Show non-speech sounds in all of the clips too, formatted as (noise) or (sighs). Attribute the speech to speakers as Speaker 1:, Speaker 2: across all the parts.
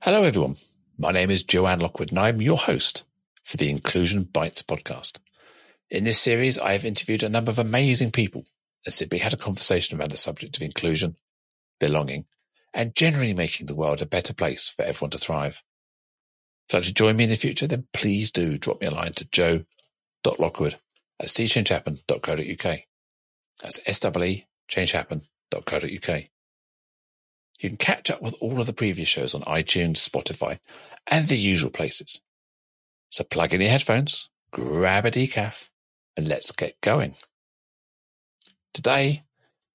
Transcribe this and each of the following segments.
Speaker 1: Hello, everyone. My name is Joanne Lockwood, and I'm your host for the Inclusion Bites podcast. In this series, I have interviewed a number of amazing people and simply had a conversation around the subject of inclusion, belonging, and generally making the world a better place for everyone to thrive. If you'd like to join me in the future, then please do drop me a line to joe.lockwood at seechangehappen.co.uk. That's S-W-E changehappen.co.uk. You can catch up with all of the previous shows on iTunes, Spotify, and the usual places. So plug in your headphones, grab a decaf, and let's get going. Today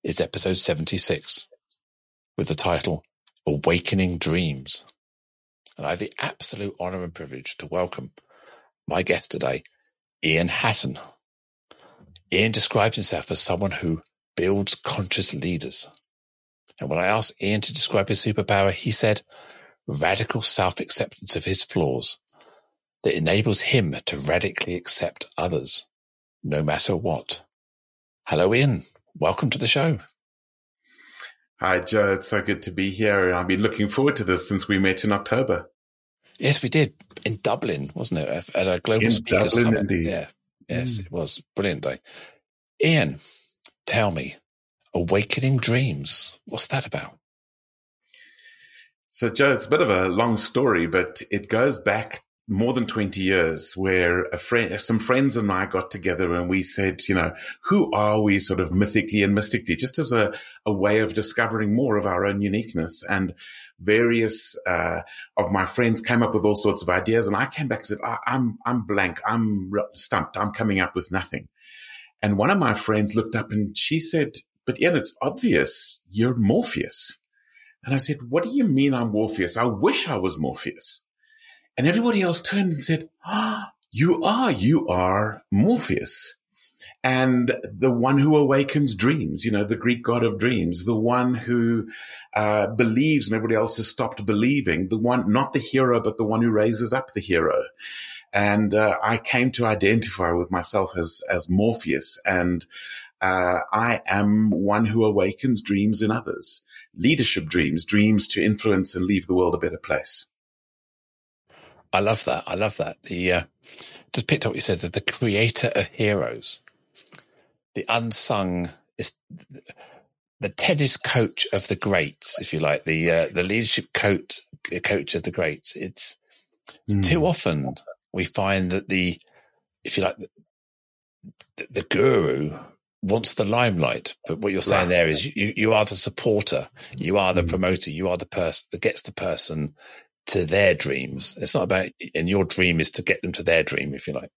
Speaker 1: is episode 76 with the title Awakening Dreams. And I have the absolute honor and privilege to welcome my guest today, Ian Hatton. Ian describes himself as someone who builds conscious leaders. And when I asked Ian to describe his superpower, he said, radical self-acceptance of his flaws that enables him to radically accept others, no matter what. Hello, Ian. Welcome to the show.
Speaker 2: Hi, Joe. It's so good to be here. I've been looking forward to this since we met in October.
Speaker 1: Yes, we did in Dublin, wasn't it? At a global
Speaker 2: in
Speaker 1: speakers
Speaker 2: Dublin,
Speaker 1: summit.
Speaker 2: indeed.
Speaker 1: Yeah. Yes,
Speaker 2: Mm.
Speaker 1: it was brilliant day. Ian, tell me, awakening dreams. What's that about?
Speaker 2: So, Joe, it's a bit of a long story, but it goes back more than 20 years where a friend, some friends and I got together and we said, you know, who are we sort of mythically and mystically, just as a, a way of discovering more of our own uniqueness. And various, uh, of my friends came up with all sorts of ideas and I came back and said, I, I'm, I'm blank. I'm stumped. I'm coming up with nothing. And one of my friends looked up and she said, but Ian, it's obvious you're Morpheus. And I said, what do you mean I'm Morpheus? I wish I was Morpheus. And everybody else turned and said, ah, you are, you are Morpheus. And the one who awakens dreams, you know, the Greek god of dreams, the one who uh, believes and everybody else has stopped believing, the one, not the hero, but the one who raises up the hero. And uh, I came to identify with myself as, as Morpheus. And uh, I am one who awakens dreams in others, leadership dreams, dreams to influence and leave the world a better place.
Speaker 1: I love that. I love that. The uh, just picked up what you said that the creator of heroes, the unsung is the tennis coach of the greats, if you like, the uh, the leadership coach coach of the greats. It's
Speaker 2: Mm.
Speaker 1: too often we find that the if you like the, the guru wants the limelight, but what you're saying
Speaker 2: Right.
Speaker 1: there is you you are the supporter, you are the
Speaker 2: Mm.
Speaker 1: promoter, you are the person that gets the person to their dreams. It's not about, and your dream is to get them to their dream, if you like.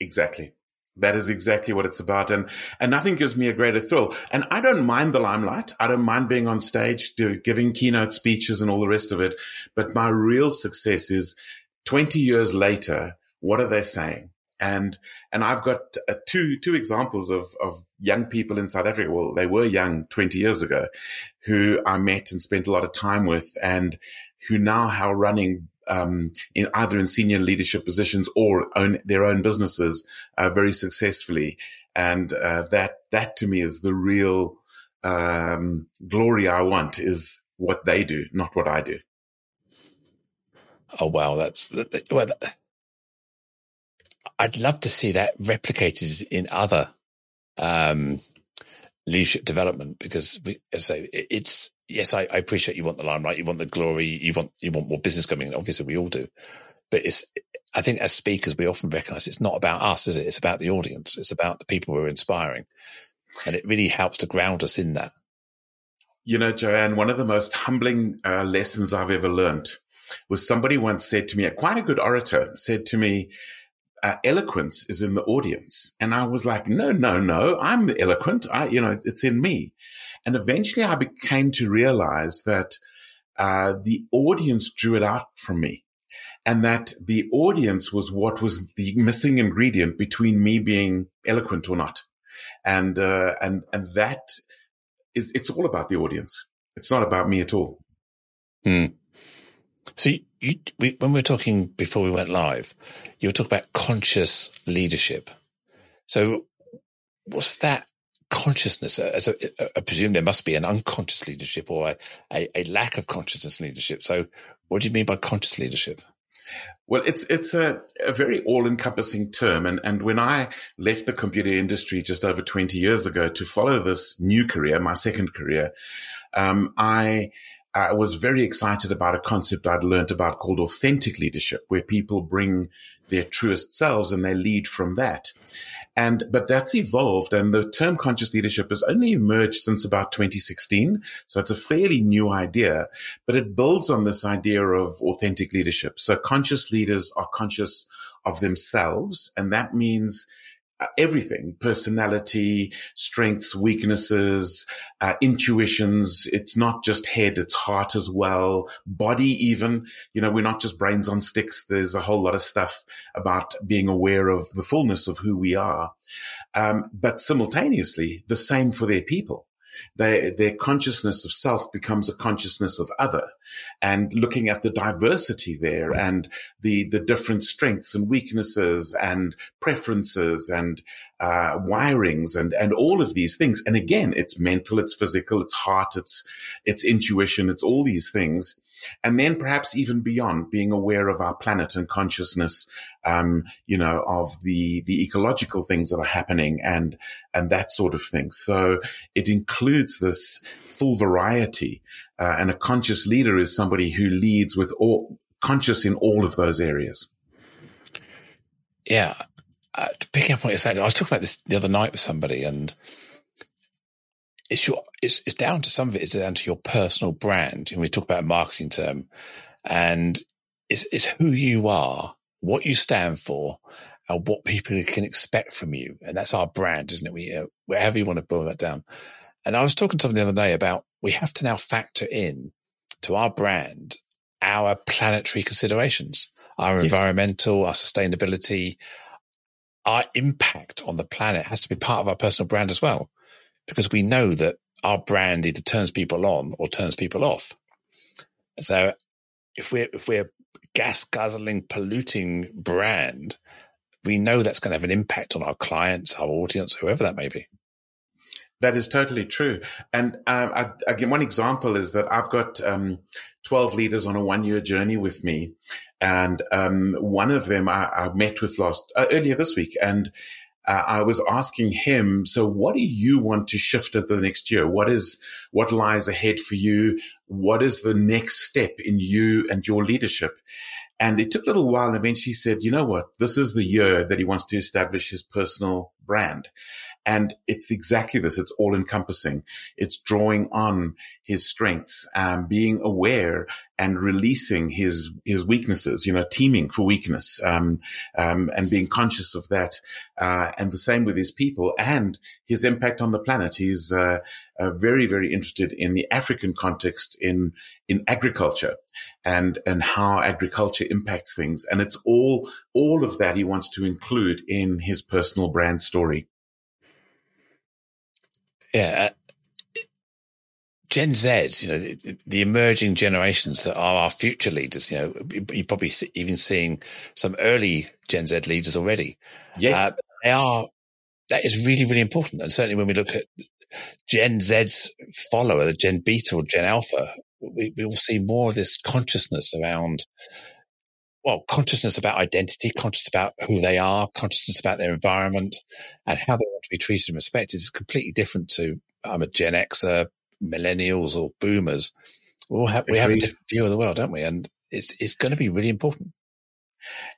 Speaker 2: Exactly. That is exactly what it's about. And, and nothing gives me a greater thrill. And I don't mind the limelight. I don't mind being on stage, do, giving keynote speeches and all the rest of it. But my real success is 20 years later, what are they saying? And, and I've got uh, two, two examples of, of young people in South Africa. Well, they were young 20 years ago who I met and spent a lot of time with and who now are running um, in either in senior leadership positions or own their own businesses uh, very successfully. And uh, that that to me is the real um, glory I want is what they do, not what I do.
Speaker 1: Oh wow, that's well. that- I'd love to see that replicated in other um, leadership development because, we, say, it's yes, I, I appreciate you want the limelight, you want the glory, you want you want more business coming. in. Obviously, we all do, but it's. I think as speakers, we often recognise it's not about us, is it? It's about the audience. It's about the people we're inspiring, and it really helps to ground us in that.
Speaker 2: You know, Joanne, one of the most humbling uh, lessons I've ever learned was somebody once said to me, a quite a good orator said to me, uh, eloquence is in the audience. And I was like, no, no, no, I'm the eloquent. I, you know, it's in me. And eventually I became to realize that, uh, the audience drew it out from me and that the audience was what was the missing ingredient between me being eloquent or not. And, uh, and, and that is, it's all about the audience. It's not about me at all.
Speaker 1: So you, you we, when we were talking before we went live, you were talking about conscious leadership. So what's that consciousness? As a, I presume there must be an unconscious leadership or a, a, a lack of consciousness leadership. So, what do you mean by conscious leadership?
Speaker 2: Well, it's it's a, a very all-encompassing term, and and when I left the computer industry just over twenty years ago to follow this new career, my second career, um, I I was very excited about a concept I'd learned about called authentic leadership, where people bring their truest selves and they lead from that. And, but that's evolved and the term conscious leadership has only emerged since about 2016. So it's a fairly new idea, but it builds on this idea of authentic leadership. So conscious leaders are conscious of themselves. And that means everything personality strengths weaknesses uh, intuitions. It's not just head it's heart as well body even. You know we're not just brains on sticks. There's a whole lot of stuff about being aware of the fullness of who we are. Um, but simultaneously the same for their people they, their consciousness of self becomes a consciousness of other and looking at the diversity there and the, the different strengths and weaknesses and preferences and, uh, wirings and, and all of these things. And again, it's mental, it's physical, it's heart, it's, it's intuition, it's all these things. And then perhaps even beyond being aware of our planet and consciousness, um, you know, of the, the ecological things that are happening and, and that sort of thing. So it includes this full variety. Uh, and a conscious leader is somebody who leads with all conscious in all of those areas.
Speaker 1: Yeah. Uh, picking up what you're saying, I was talking about this the other night with somebody and it's your it's, it's down to some of it is down to your personal brand. And we talk about a marketing term, and it's it's who you are, what you stand for, and what people can expect from you. And that's our brand, isn't it? We uh, wherever you want to boil that down. And I was talking to someone the other day about we have to now factor in to our brand our planetary considerations, our yes. environmental, our sustainability, our impact on the planet has to be part of our personal brand as well because we know that our brand either turns people on or turns people off. So if we're if we're gas guzzling, polluting brand, we know that's going to have an impact on our clients, our audience, whoever that may be.
Speaker 2: That is totally true. And uh, I, again, one example is that I've got um, 12 leaders on a one year journey with me. And um, one of them I, I met with last uh, earlier this week. And uh, I was asking him, so what do you want to shift at the next year? What is, what lies ahead for you? What is the next step in you and your leadership? And it took a little while and eventually he said, you know what? This is the year that he wants to establish his personal brand. And it's exactly this. It's all encompassing. It's drawing on his strengths, um, being aware and releasing his, his weaknesses, you know, teaming for weakness, um, um, and being conscious of that. Uh, and the same with his people and his impact on the planet. He's, uh, uh, very, very interested in the African context in, in agriculture and, and how agriculture impacts things. And it's all, all of that he wants to include in his personal brand story.
Speaker 1: Yeah. Uh, Gen Z, you know, the, the, emerging generations that are our future leaders, you know, you're probably even seeing some early Gen Z leaders already.
Speaker 2: Yes. Uh,
Speaker 1: they are, that is really, really important. And certainly when we look at Gen Z's follower, the Gen Beta or Gen Alpha, we, we will see more of this consciousness around well, consciousness about identity, conscious about who they are, consciousness about their environment, and how they want to be treated and respected is completely different to I'm a Gen Xer, millennials, or boomers. We all have we have a different view of the world, don't we? And it's it's going to be really important.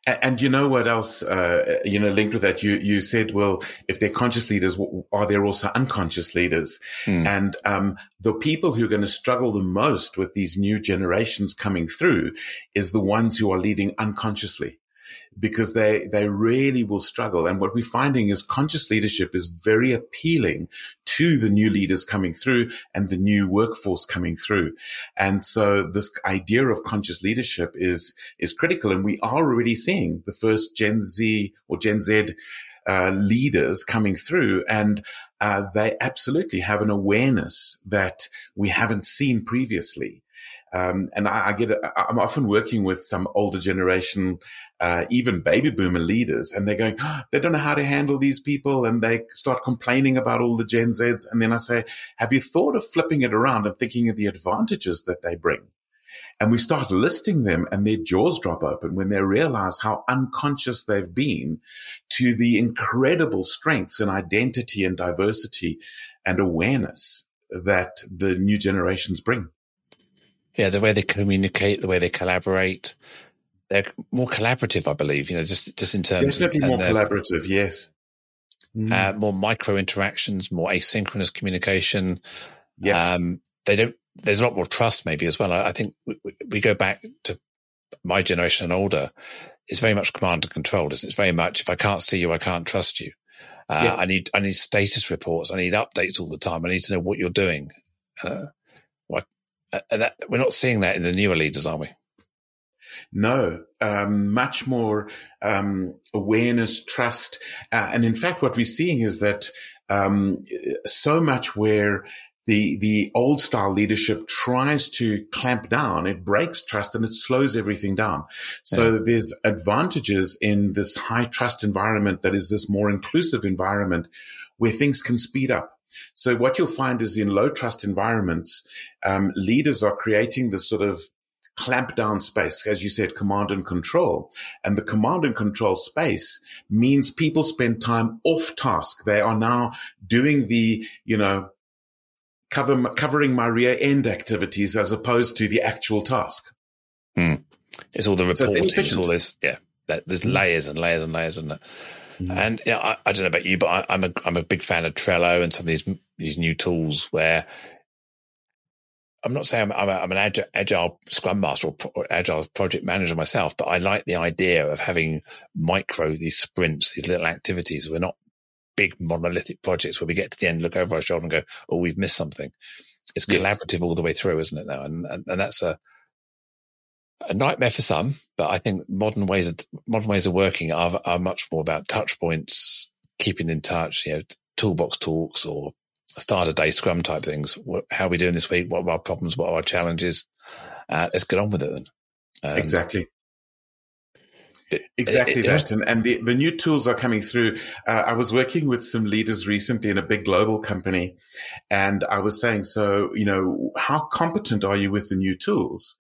Speaker 2: And, and, you know what else, uh, you know, linked with that, you, you said, well, if they're conscious leaders, are there also unconscious leaders? Hmm. And, um, the people who are going to struggle the most with these new generations coming through is the ones who are leading unconsciously because they, they really will struggle. And what we're finding is conscious leadership is very appealing to the new leaders coming through and the new workforce coming through. And so this idea of conscious leadership is, is critical. And we are already seeing the first Gen Z or Gen Z uh, leaders coming through and uh, they absolutely have an awareness that we haven't seen previously. Um, and I, I, get, I'm often working with some older generation, uh, even baby boomer leaders, and they're going, oh, (gasps) they don't know how to handle these people, and they start complaining about all the Gen Zs. And then I say, have you thought of flipping it around and thinking of the advantages that they bring? And we start listing them and their jaws drop open when they realize how unconscious they've been to the incredible strengths and identity and diversity and awareness that the new generations bring.
Speaker 1: Yeah, the way they communicate, the way they collaborate, they're more collaborative, I believe. You know, just just in terms
Speaker 2: definitely of, more collaborative. Yes,
Speaker 1: mm. uh, more micro interactions, more asynchronous communication. Yeah, um, they don't. There's a lot more trust, maybe as well. I, I think we, we, go back to my generation and older. It's very much command and control. Isn't It's very much if I can't see you, I can't trust you. Uh, yeah. I need I need status reports. I need updates all the time. I need to know what you're doing. Uh, that, we're not seeing that in the newer leaders, are we?
Speaker 2: No, um, much more um, awareness, trust, uh, and in fact, what we're seeing is that um, so much where the the old style leadership tries to clamp down it breaks trust and it slows everything down so yeah. there's advantages in this high trust environment that is this more inclusive environment where things can speed up so what you'll find is in low trust environments um, leaders are creating this sort of clamp down space, as you said, command and control. And the command and control space means people spend time off task. They are now doing the, you know, cover, covering my rear end activities as opposed to the actual task.
Speaker 1: Hmm. It's all the reporting, so it's all this. Yeah, that, there's mm. layers and layers and layers, and mm. and you know, I, I, don't know about you, but I, am a I'm a big fan of Trello and some of these these new tools where I'm not saying I'm, I'm, a, I'm an agile, agile, Scrum Master or, or, agile project manager myself, but I like the idea of having micro these sprints, these little activities. We're not big monolithic projects where we get to the end, look over our shoulder and go, oh, we've missed something. It's yes. collaborative all the way through, isn't it now? And, and, and that's a, a nightmare for some, but I think modern ways of, modern ways of working are, are much more about touch points, keeping in touch, you know, toolbox talks or start a day scrum type things. How are we doing this week? What are our problems? What are our challenges? Uh, let's get on with it then.
Speaker 2: And exactly. Exactly it, that. And, and the, the new tools are coming through. Uh, I was working with some leaders recently in a big global company and I was saying, so, you know, how competent are you with the new tools?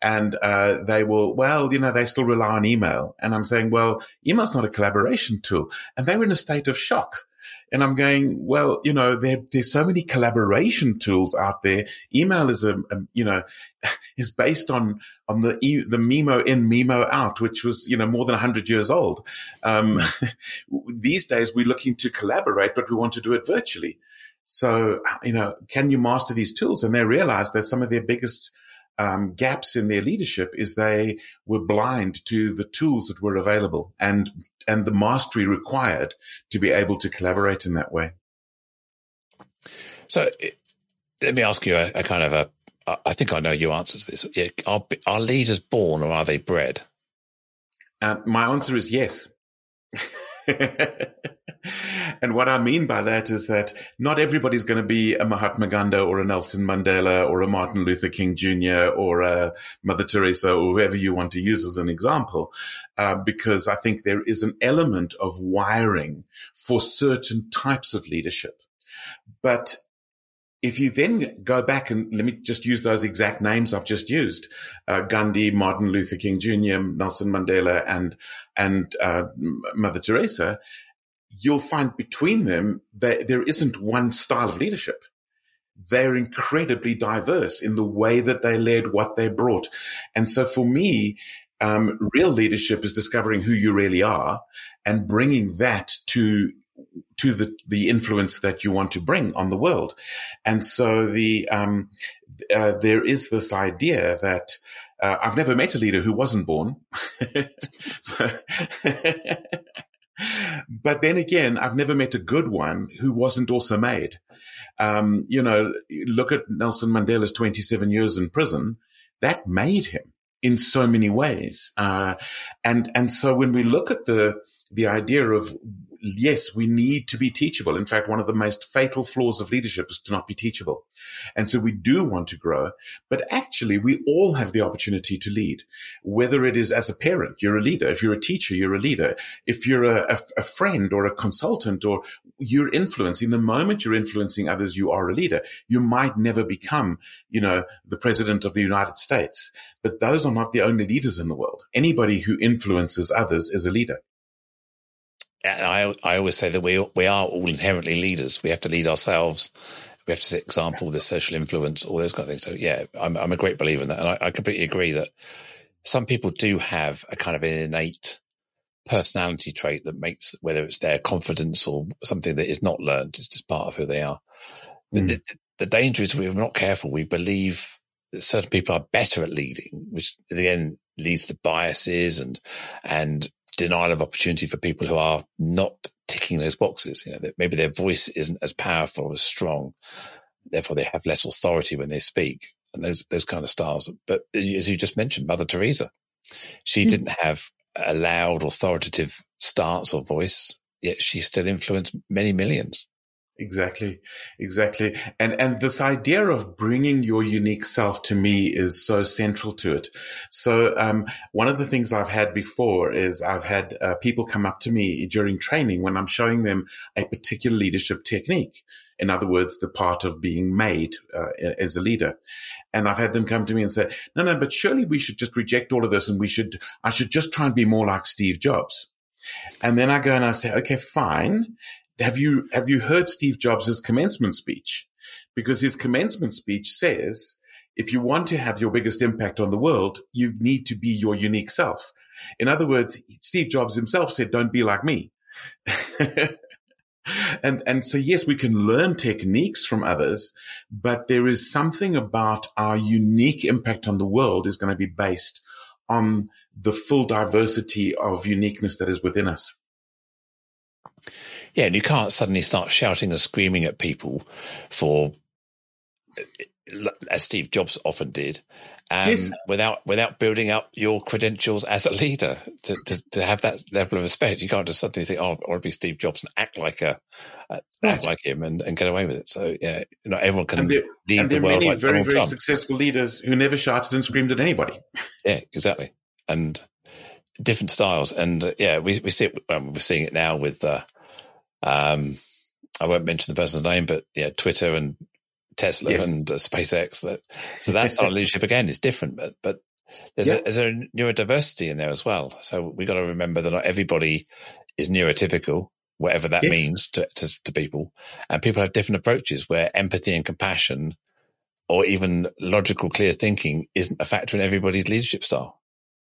Speaker 2: And, uh, they will, well, you know, they still rely on email. And I'm saying, well, email's not a collaboration tool. And they were in a state of shock. And I'm going, well, you know, there, there's so many collaboration tools out there. Email is a, a you know, (laughs) is based on, on the, the Memo in, Memo out, which was, you know, more than hundred years old. Um, (laughs) these days we're looking to collaborate, but we want to do it virtually. So, you know, can you master these tools? And they realize that some of their biggest um, gaps in their leadership is they were blind to the tools that were available and and the mastery required to be able to collaborate in that way.
Speaker 1: So, let me ask you a, a kind of a. I think I know your answer to this. Are, are leaders born or are they bred?
Speaker 2: Uh, my answer is yes. (laughs) and what I mean by that is that not everybody's going to be a Mahatma Gandhi or a Nelson Mandela or a Martin Luther King Jr. or a Mother Teresa or whoever you want to use as an example, uh, because I think there is an element of wiring for certain types of leadership. But if you then go back and let me just use those exact names I've just used, uh, Gandhi, Martin Luther King Jr., Nelson Mandela, and, and, uh, Mother Teresa, you'll find between them that there isn't one style of leadership. They're incredibly diverse in the way that they led, what they brought. And so for me, um, real leadership is discovering who you really are and bringing that to to the the influence that you want to bring on the world. And so the um, uh, there is this idea that uh, I've never met a leader who wasn't born. (laughs) (laughs) but then again, I've never met a good one who wasn't also made. Um, you know, look at Nelson Mandela's 27 years in prison. That made him in so many ways. Uh, and, and so when we look at the, the idea of yes, we need to be teachable. In fact, one of the most fatal flaws of leadership is to not be teachable. And so we do want to grow, but actually we all have the opportunity to lead, whether it is as a parent, you're a leader. If you're a teacher, you're a leader. If you're a, a, a friend or a consultant or you're influencing the moment you're influencing others, you are a leader. You might never become, you know, the president of the United States, but those are not the only leaders in the world. Anybody who influences others is a leader
Speaker 1: and I, I always say that we we are all inherently leaders. We have to lead ourselves. We have to set example, the social influence, all those kind of things. So yeah, I'm I'm a great believer in that, and I, I completely agree that some people do have a kind of an innate personality trait that makes whether it's their confidence or something that is not learned, it's just part of who they are. Mm. The, the, danger is we're not careful. We believe that certain people are better at leading, which again leads to biases and and denial of opportunity for people who are not ticking those boxes. You know, that maybe their voice isn't as powerful, as strong. Therefore, they have less authority when they speak and those, those kind of styles. But as you just mentioned, Mother Teresa, she mm. didn't have a loud, authoritative stance or voice, yet she still influenced many millions.
Speaker 2: Exactly. Exactly. And, and this idea of bringing your unique self to me is so central to it. So, um, one of the things I've had before is I've had uh, people come up to me during training when I'm showing them a particular leadership technique. In other words, the part of being made uh, as a leader. And I've had them come to me and say, no, no, but surely we should just reject all of this and we should, I should just try and be more like Steve Jobs. And then I go and I say, okay, fine have you have you heard Steve Jobs' commencement speech? Because his commencement speech says, if you want to have your biggest impact on the world, you need to be your unique self. In other words, Steve Jobs himself said, don't be like me. (laughs) and, and so yes, we can learn techniques from others, but there is something about our unique impact on the world is going to be based on the full diversity of uniqueness that is within us.
Speaker 1: Yeah, and you can't suddenly start shouting and screaming at people for, as Steve Jobs often did, um, yes. without without building up your credentials as a leader to, to, to, have that level of respect. You can't just suddenly think, "Oh, I want to be Steve Jobs and act like a uh, right. act like him and, and get away with it." So yeah, not everyone can and there, lead and there the world. Many
Speaker 2: like very very Trump. successful leaders who never shouted and screamed at anybody. (laughs)
Speaker 1: yeah, exactly, and different styles. And uh, yeah, we we see it, um, we're seeing it now with. Uh, um, I won't mention the person's name, but yeah, Twitter and Tesla yes. and uh, SpaceX. That so that's (laughs) our leadership again. is different, but but there's, yeah. a, there's a neurodiversity in there as well. So we got to remember that not everybody is neurotypical, whatever that yes. means to, to, to people, and people have different approaches where empathy and compassion, or even logical, clear thinking, isn't a factor in everybody's leadership style.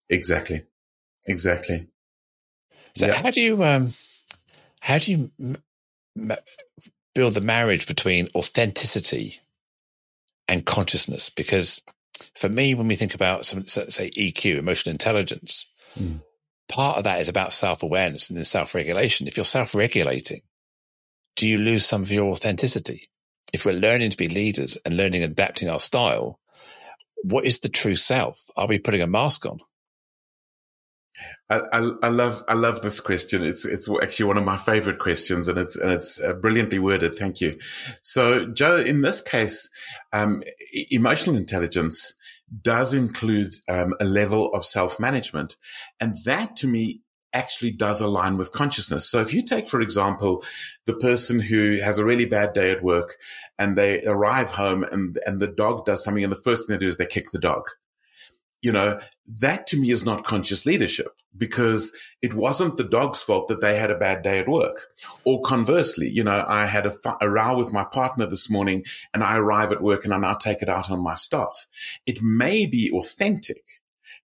Speaker 2: Exactly, exactly.
Speaker 1: So yeah. how do you um, how do you m- build the marriage between authenticity and consciousness? Because for me, when we think about some, say EQ, emotional intelligence, mm. part of that is about self awareness and then self regulation. If you're self regulating, do you lose some of your authenticity? If we're learning to be leaders and learning adapting our style, what is the true self? Are we putting a mask on?
Speaker 2: I, I, love I love this question. It's it's actually one of my favorite questions, and it's and it's uh, brilliantly worded. Thank you. So, Joe, in this case, um, emotional intelligence does include um, a level of self management, and that to me actually does align with consciousness. So, if you take, for example, the person who has a really bad day at work, and they arrive home, and and the dog does something, and the first thing they do is they kick the dog you know, that to me is not conscious leadership because it wasn't the dog's fault that they had a bad day at work. Or conversely, you know, I had a, a row with my partner this morning and I arrive at work and I now take it out on my staff. It may be authentic,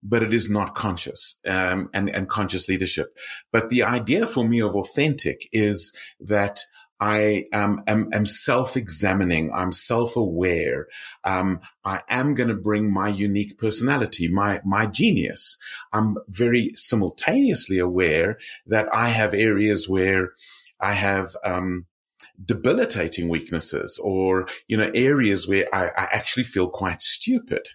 Speaker 2: but it is not conscious um, and, and conscious leadership. But the idea for me of authentic is that I am, am, am self-examining. I'm self-aware. Um, I am going to bring my unique personality, my, my genius. I'm very simultaneously aware that I have areas where I have, um, debilitating weaknesses or, you know, areas where I, I actually feel quite stupid.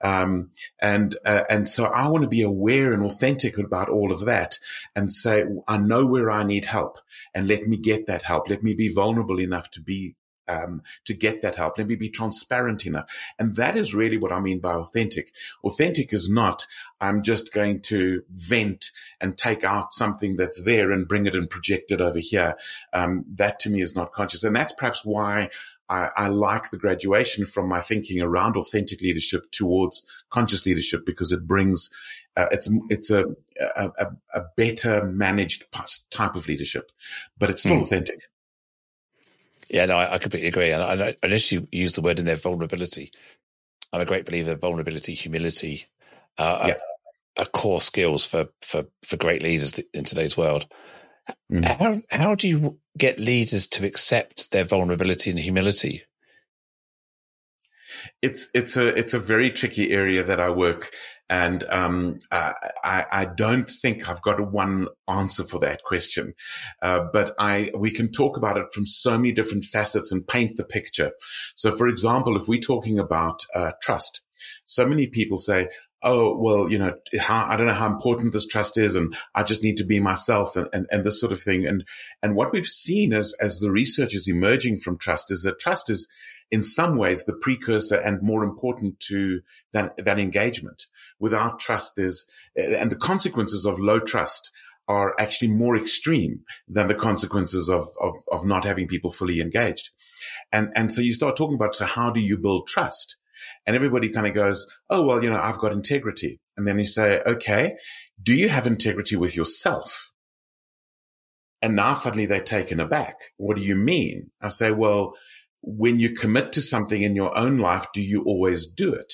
Speaker 2: Um, and, uh, and so I want to be aware and authentic about all of that and say, I know where I need help and let me get that help. Let me be vulnerable enough to be um, to get that help. Let me be transparent enough. And that is really what I mean by authentic. Authentic is not, I'm just going to vent and take out something that's there and bring it and project it over here. Um, that to me is not conscious. And that's perhaps why I, I, like the graduation from my thinking around authentic leadership towards conscious leadership because it brings uh, it's it's a, a, a better managed type of leadership, but it's still mm. authentic.
Speaker 1: Yeah, no, I, I completely agree. And I, I initially use the word in there, vulnerability. I'm a great believer of vulnerability, humility, uh, yeah. are, are, core skills for, for, for great leaders in today's world. Mm. How, how do you get leaders to accept their vulnerability and humility?
Speaker 2: It's, it's a, it's a very tricky area that I work and um, I, I, don't think I've got one answer for that question, uh, but I we can talk about it from so many different facets and paint the picture. So, for example, if we're talking about uh, trust, so many people say, "Oh, well, you know, how, I don't know how important this trust is, and I just need to be myself," and, and, and this sort of thing. And and what we've seen as as the research is emerging from trust is that trust is in some ways the precursor and more important to than than engagement without trust, there's, and the consequences of low trust are actually more extreme than the consequences of, of, of not having people fully engaged. And, and so you start talking about, so how do you build trust? And everybody kind of goes, Oh, well, you know, I've got integrity. And then you say, okay, do you have integrity with yourself? And now suddenly they're taken aback. What do you mean? I say, well, when you commit to something in your own life, do you always do it?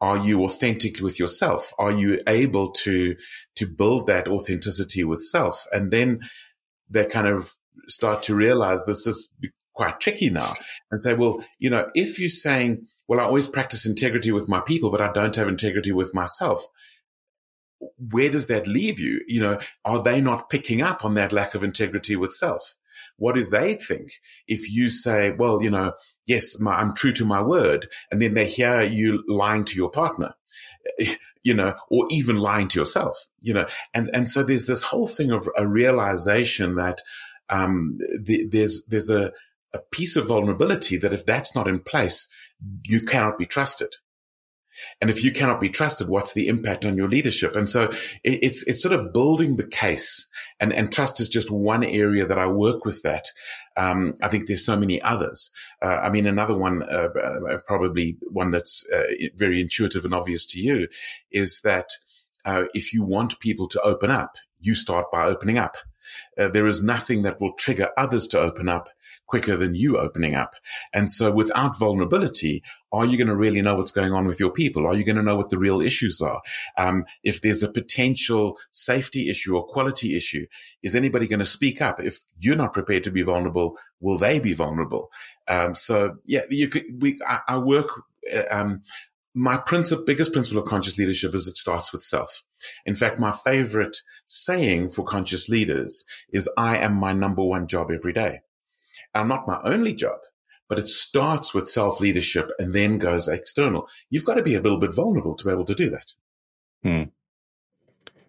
Speaker 2: are you authentic with yourself? Are you able to, to build that authenticity with self? And then they kind of start to realize this is quite tricky now and say, well, you know, if you're saying, well, I always practice integrity with my people, but I don't have integrity with myself. Where does that leave you? You know, are they not picking up on that lack of integrity with self? What do they think if you say, well, you know, yes, my, I'm true to my word. And then they hear you lying to your partner, (laughs) you know, or even lying to yourself, you know, and, and so there's this whole thing of a realization that, um, the, there's, there's a, a piece of vulnerability that if that's not in place, you cannot be trusted. And if you cannot be trusted, what's the impact on your leadership? And so it's, it's sort of building the case and, and trust is just one area that I work with that. Um, I think there's so many others. Uh, I mean, another one, uh, uh, probably one that's uh, very intuitive and obvious to you is that uh, if you want people to open up, you start by opening up. Uh, there is nothing that will trigger others to open up quicker than you opening up. And so without vulnerability, are you going to really know what's going on with your people? Are you going to know what the real issues are? Um, if there's a potential safety issue or quality issue, is anybody going to speak up? If you're not prepared to be vulnerable, will they be vulnerable? Um, so yeah, you could, we, I, I work, uh, um, my principle, biggest principle of conscious leadership is it starts with self. In fact, my favorite saying for conscious leaders is I am my number one job every day I'm not my only job, but it starts with self leadership and then goes external. You've got to be a little bit vulnerable to be able to do that.
Speaker 1: Hmm.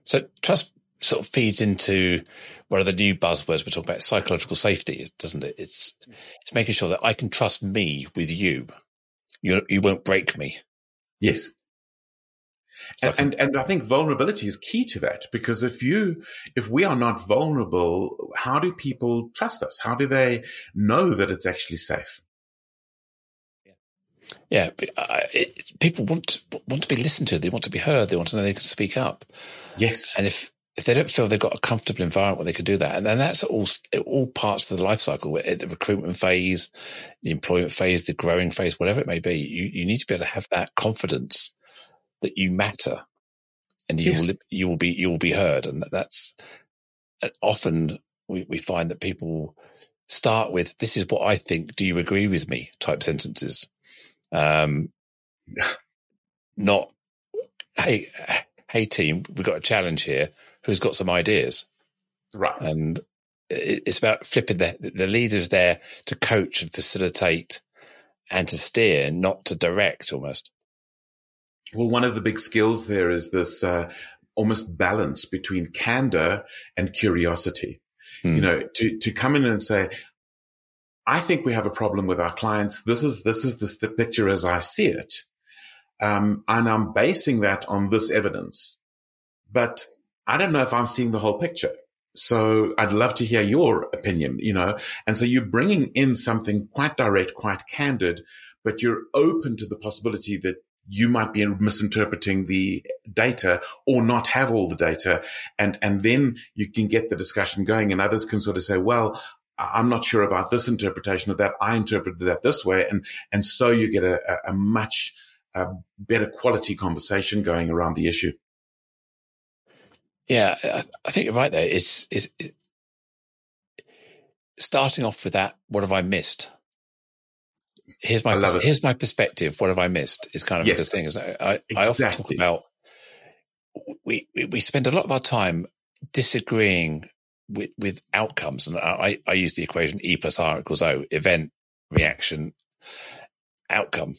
Speaker 1: So trust sort of feeds into one of the new buzzwords we're talking about, psychological safety, doesn't it? It's it's making sure that I can trust me with you. You you won't break me.
Speaker 2: Yes. And, and, and I think vulnerability is key to that because if you, if we are not vulnerable, how do people trust us? How do they know that it's actually safe?
Speaker 1: Yeah, uh, it, people want want to be listened to. They want to be heard. They want to know they can speak up.
Speaker 2: Yes,
Speaker 1: and if if they don't feel they've got a comfortable environment where they can do that, and then that's all all parts of the life cycle, the recruitment phase, the employment phase, the growing phase, whatever it may be. You you need to be able to have that confidence that you matter and you yes. will you will be you will be heard and that's and often we, we find that people start with this is what I think do you agree with me type sentences um (sighs) not hey hey team we've got a challenge here who's got some ideas
Speaker 2: right
Speaker 1: and it's about flipping the the leaders there to coach and facilitate and to steer not to direct almost
Speaker 2: Well, one of the big skills there is this uh, almost balance between candor and curiosity. Hmm. You know, to to come in and say, I think we have a problem with our clients. This is this is this, the picture as I see it, um, and I'm basing that on this evidence. But I don't know if I'm seeing the whole picture. So I'd love to hear your opinion, you know. And so you're bringing in something quite direct, quite candid, but you're open to the possibility that you might be misinterpreting the data or not have all the data. And, and then you can get the discussion going and others can sort of say, well, I'm not sure about this interpretation of that. I interpreted that this way. And, and so you get a, a much a better quality conversation going around the issue.
Speaker 1: Yeah, I, think you're right there. It's, it's, it's starting off with that. What have I missed? here's my here's my perspective. What have I missed? Is kind of yes. the thing. Is I, I, exactly. I often talk about we, we spend a lot of our time disagreeing with with outcomes, and I I use the equation E plus R equals O: event, reaction, outcome.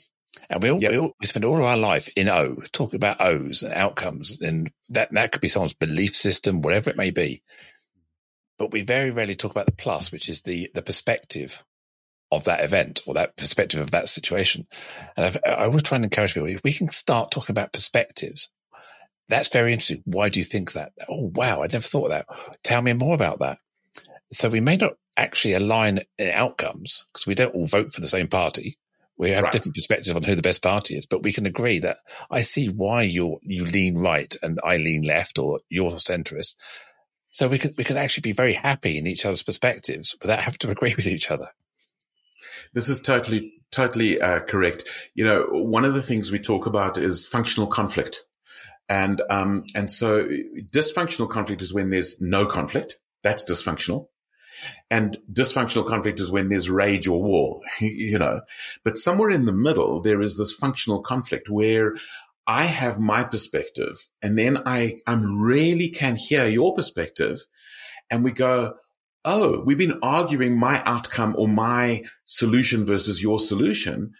Speaker 1: And we all, yep. we, all, we spend all of our life in O, talking about O's and outcomes, and that that could be someone's belief system, whatever it may be. But we very rarely talk about the plus, which is the the perspective of that event or that perspective of that situation. And I've, I was trying to encourage people, if we can start talking about perspectives, that's very interesting. Why do you think that? Oh, wow. I never thought of that. Tell me more about that. So we may not actually align in outcomes because we don't all vote for the same party. We have right. different perspectives on who the best party is, but we can agree that I see why you you lean right and I lean left or you're centrist. So we can we can actually be very happy in each other's perspectives without having to (laughs) agree with each other.
Speaker 2: This is totally, totally uh, correct. You know, one of the things we talk about is functional conflict. And, um, and so dysfunctional conflict is when there's no conflict. That's dysfunctional. And dysfunctional conflict is when there's rage or war, (laughs) you know. But somewhere in the middle, there is this functional conflict where I have my perspective and then I, I'm really can hear your perspective and we go, oh, we've been arguing my outcome or my solution versus your solution.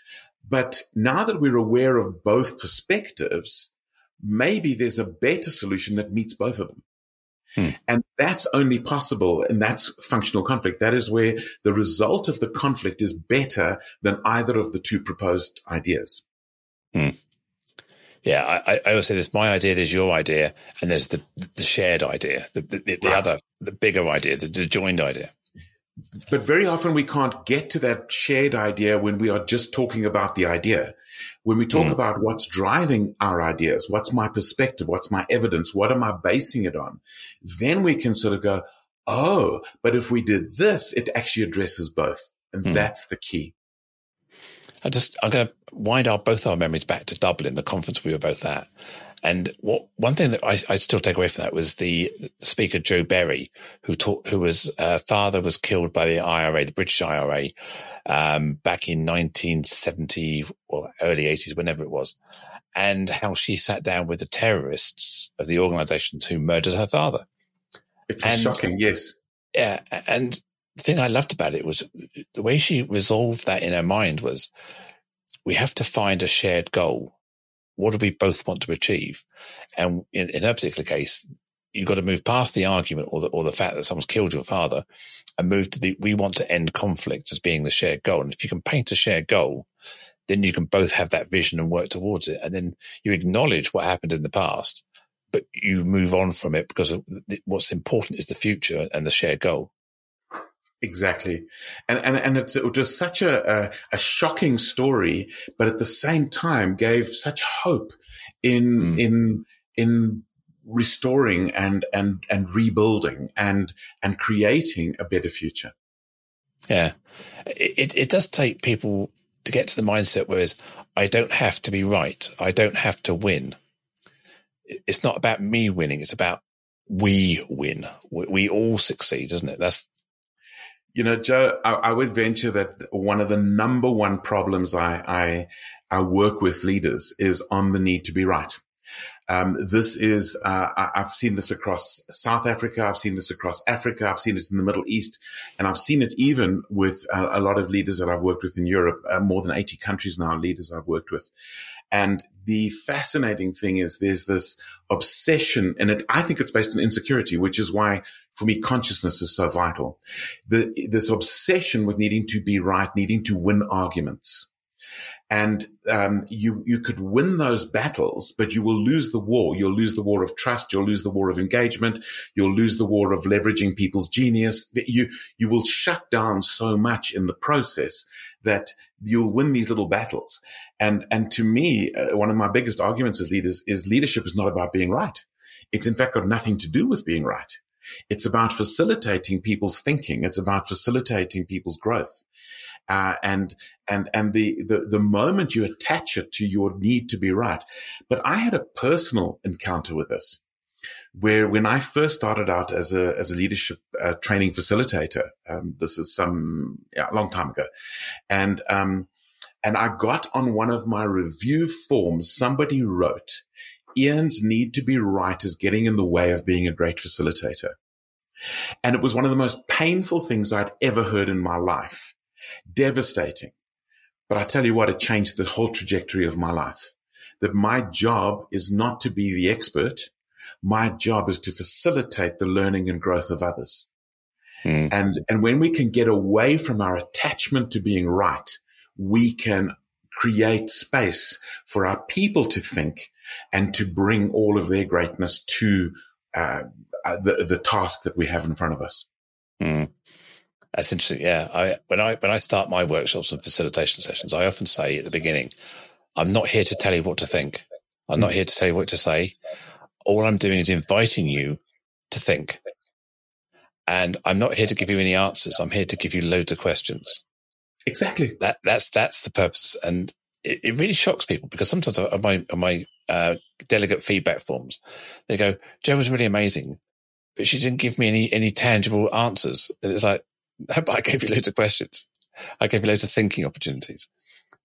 Speaker 2: But now that we're aware of both perspectives, maybe there's a better solution that meets both of them. Hmm. And that's only possible. And that's functional conflict. That is where the result of the conflict is better than either of the two proposed ideas.
Speaker 1: Hmm. Yeah, I, I always say there's my idea, there's your idea, and there's the the shared idea, the the, the right. other, the bigger idea, the, the joined idea.
Speaker 2: But very often we can't get to that shared idea when we are just talking about the idea. When we talk mm. about what's driving our ideas, what's my perspective, what's my evidence, what am I basing it on, then we can sort of go, oh, but if we did this, it actually addresses both. And mm. that's the key.
Speaker 1: I just I'm going to wind our both our memories back to Dublin, the conference we were both at. And what one thing that I, I still take away from that was the, speaker Jo Berry, who taught, who was uh, father was killed by the IRA, the British IRA, um, back in 1970 or early 80s, whenever it was, and how she sat down with the terrorists of the organisations who murdered her father.
Speaker 2: It was and, shocking, yes.
Speaker 1: Yeah, and thing I loved about it was the way she resolved that in her mind was we have to find a shared goal. What do we both want to achieve? And in, in her particular case, you've got to move past the argument or the, or the fact that someone's killed your father and move to the, we want to end conflict as being the shared goal. And if you can paint a shared goal, then you can both have that vision and work towards it. And then you acknowledge what happened in the past, but you move on from it because what's important is the future and the shared goal.
Speaker 2: Exactly. And, and, and it's, it was such a, a, a, shocking story, but at the same time gave such hope in, mm. in, in restoring and, and, and rebuilding and, and creating a better future.
Speaker 1: Yeah. It, it does take people to get to the mindset whereas I don't have to be right. I don't have to win. It's not about me winning. It's about we win. We, we all succeed, isn't it? That's
Speaker 2: you know, Joe, I, I, would venture that one of the number one problems I, I, I work with leaders is on the need to be right. Um, this is, uh, I, have seen this across South Africa. I've seen this across Africa. I've seen it in the Middle East and I've seen it even with a, a lot of leaders that I've worked with in Europe, uh, more than 80 countries now, leaders I've worked with. And the fascinating thing is there's this obsession and it, I think it's based on insecurity, which is why for me, consciousness is so vital. The, this obsession with needing to be right, needing to win arguments. And um, you you could win those battles, but you will lose the war. You'll lose the war of trust. You'll lose the war of engagement. You'll lose the war of leveraging people's genius. You you will shut down so much in the process that you'll win these little battles. And and to me, uh, one of my biggest arguments as leaders is leadership is not about being right. It's in fact got nothing to do with being right. It's about facilitating people's thinking. It's about facilitating people's growth. Uh, and and and the, the the moment you attach it to your need to be right. But I had a personal encounter with this, where when I first started out as a as a leadership uh, training facilitator, um, this is some yeah, long time ago, and um, and I got on one of my review forms. Somebody wrote, "Ian's need to be right is getting in the way of being a great facilitator." And it was one of the most painful things I'd ever heard in my life devastating. But I tell you what, it changed the whole trajectory of my life. That my job is not to be the expert. My job is to facilitate the learning and growth of others. Mm. And, and when we can get away from our attachment to being right, we can create space for our people to think and to bring all of their greatness to uh, uh the, the task that we have in front of us.
Speaker 1: Mm. That's interesting. Yeah. I, when I, when I start my workshops and facilitation sessions, I often say at the beginning, I'm not here to tell you what to think. I'm not here to tell you what to say. All I'm doing is inviting you to think. And I'm not here to give you any answers. I'm here to give you loads of questions.
Speaker 2: Exactly.
Speaker 1: That, that's, that's the purpose. And it, it really shocks people because sometimes on my, on my, uh, delegate feedback forms, they go, Jo was really amazing, but she didn't give me any, any tangible answers. And it's like, (laughs) but I gave you loads of questions. I gave you loads of thinking opportunities.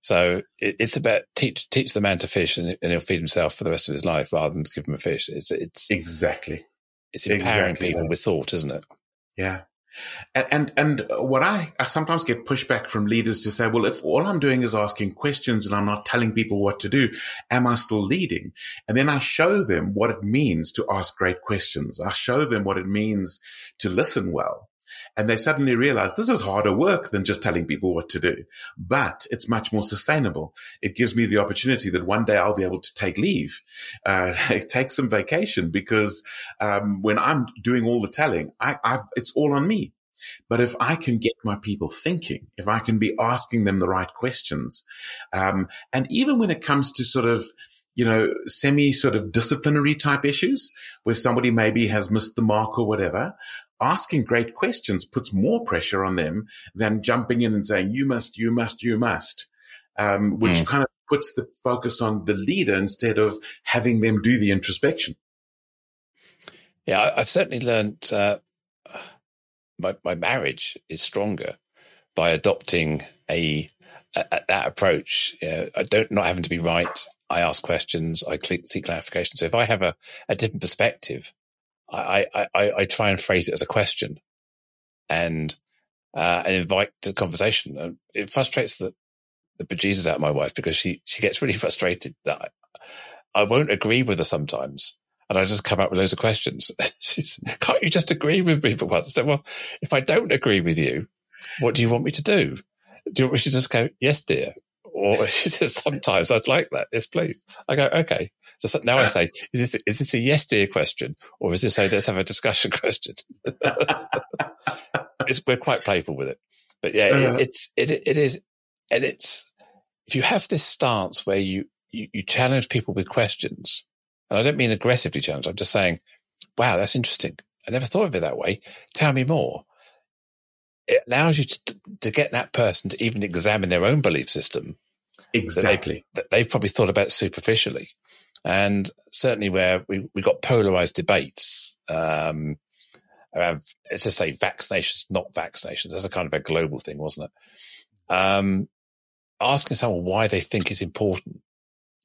Speaker 1: So it, it's about teach teach the man to fish, and, and, he'll feed himself for the rest of his life, rather than give him a fish. It's it's
Speaker 2: exactly
Speaker 1: it's empowering exactly people that. with thought, isn't it?
Speaker 2: Yeah. And, and, what I, I sometimes get pushback from leaders to say, well, if all I'm doing is asking questions and I'm not telling people what to do, am I still leading? And then I show them what it means to ask great questions. I show them what it means to listen well. And they suddenly realize this is harder work than just telling people what to do, but it's much more sustainable. It gives me the opportunity that one day I'll be able to take leave, uh, (laughs) take some vacation because, um, when I'm doing all the telling, I, I've, it's all on me. But if I can get my people thinking, if I can be asking them the right questions, um, and even when it comes to sort of, you know, semi sort of disciplinary type issues where somebody maybe has missed the mark or whatever, asking great questions puts more pressure on them than jumping in and saying, you must, you must, you must, um, which mm. kind of puts the focus on the leader instead of having them do the introspection.
Speaker 1: Yeah, I've certainly learned uh, my, my marriage is stronger by adopting a, a that approach. You know, I don't not having to be right. I ask questions. I seek clarification. So if I have a, a different perspective, I, I, I, try and phrase it as a question and, uh, and invite the conversation. And it frustrates the, the bejesus out of my wife because she, she gets really (laughs) frustrated that I, I won't agree with her sometimes. And I just come up with loads of questions. (laughs) She's, can't you just agree with me for once? I said, well, if I don't agree with you, what do you want me to do? Do you want me to just go, yes, dear? Or (laughs) she says, sometimes I'd like that. Yes, please. I go, okay. So now I say, is this, is this a yes, dear question? Or is this a let's have a discussion (laughs) question? we're quite playful with it. But yeah, uh-huh. it, it's, it, it is, and it's, if you have this stance where you, you, you challenge people with questions, and I don't mean aggressively challenge, I'm just saying, wow, that's interesting. I never thought of it that way. Tell me more. It allows you to, to get that person to even examine their own belief system
Speaker 2: Exactly.
Speaker 1: That they've, they've, probably thought about superficially. And certainly where we, we got polarized debates, um, around, let's just say vaccinations, not vaccinations. That's a kind of a global thing, wasn't it? Um, asking someone why they think it's important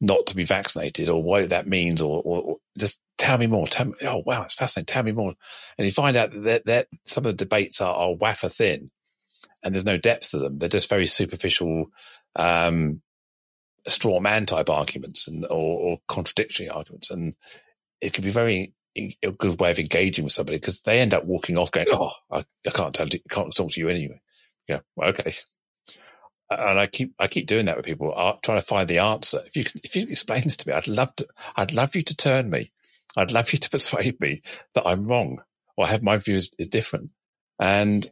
Speaker 1: not to be vaccinated or what that means or, or, just tell me more. Tell me, oh wow, it's fascinating. Tell me more. And you find out that, that some of the debates are, are wafer thin and there's no depth to them. They're just very superficial, um, straw man type arguments and, or, or contradictory arguments. And it can be very a good way of engaging with somebody because they end up walking off going, Oh, I, I can't tell you, can't talk to you anyway. Yeah. Well, okay. And I keep, I keep doing that with people, uh, trying to find the answer. If you can, if you explain this to me, I'd love to, I'd love you to turn me. I'd love you to (laughs) persuade me that I'm wrong or I have my views is different. And,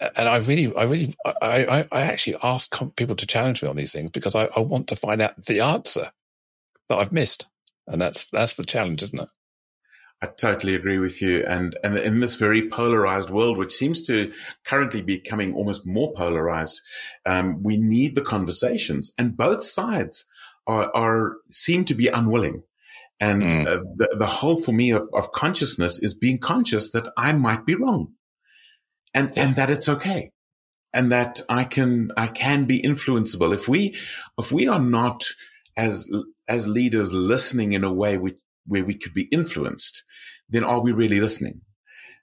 Speaker 1: and I really, I really, I, I, I actually ask people to challenge me on these things because I, I want to find out the answer that I've missed. And that's, that's the challenge, isn't it?
Speaker 2: I totally agree with you. And, and in this very polarized world, which seems to currently be becoming almost more polarized, um, we need the conversations and both sides are, are seem to be unwilling. And mm. uh, the, the whole for me of, of consciousness is being conscious that I might be wrong and, yeah. and that it's okay. And that I can, I can be influenceable. If we, if we are not as, as leaders listening in a way which, where we could be influenced, then are we really listening?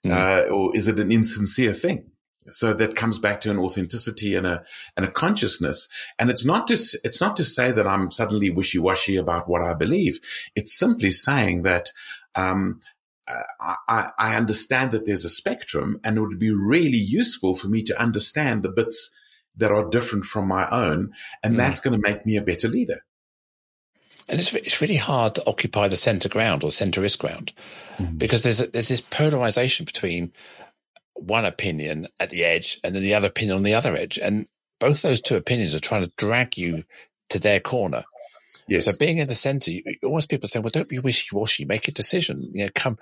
Speaker 2: Mm. Uh, or is it an insincere thing? So that comes back to an authenticity and a and a consciousness. And it's not to it's not to say that I'm suddenly wishy washy about what I believe. It's simply saying that um, I, I understand that there's a spectrum, and it would be really useful for me to understand the bits that are different from my own, and mm. that's going to make me a better leader.
Speaker 1: And it's it's really hard to occupy the center ground or centerist ground mm. because there's a, there's this polarization between one opinion at the edge and then the other opinion on the other edge, and both those two opinions are trying to drag you to their corner. Yes. So being in the center, you, almost people say, "Well, don't be wishy washy. Make a decision. You know, come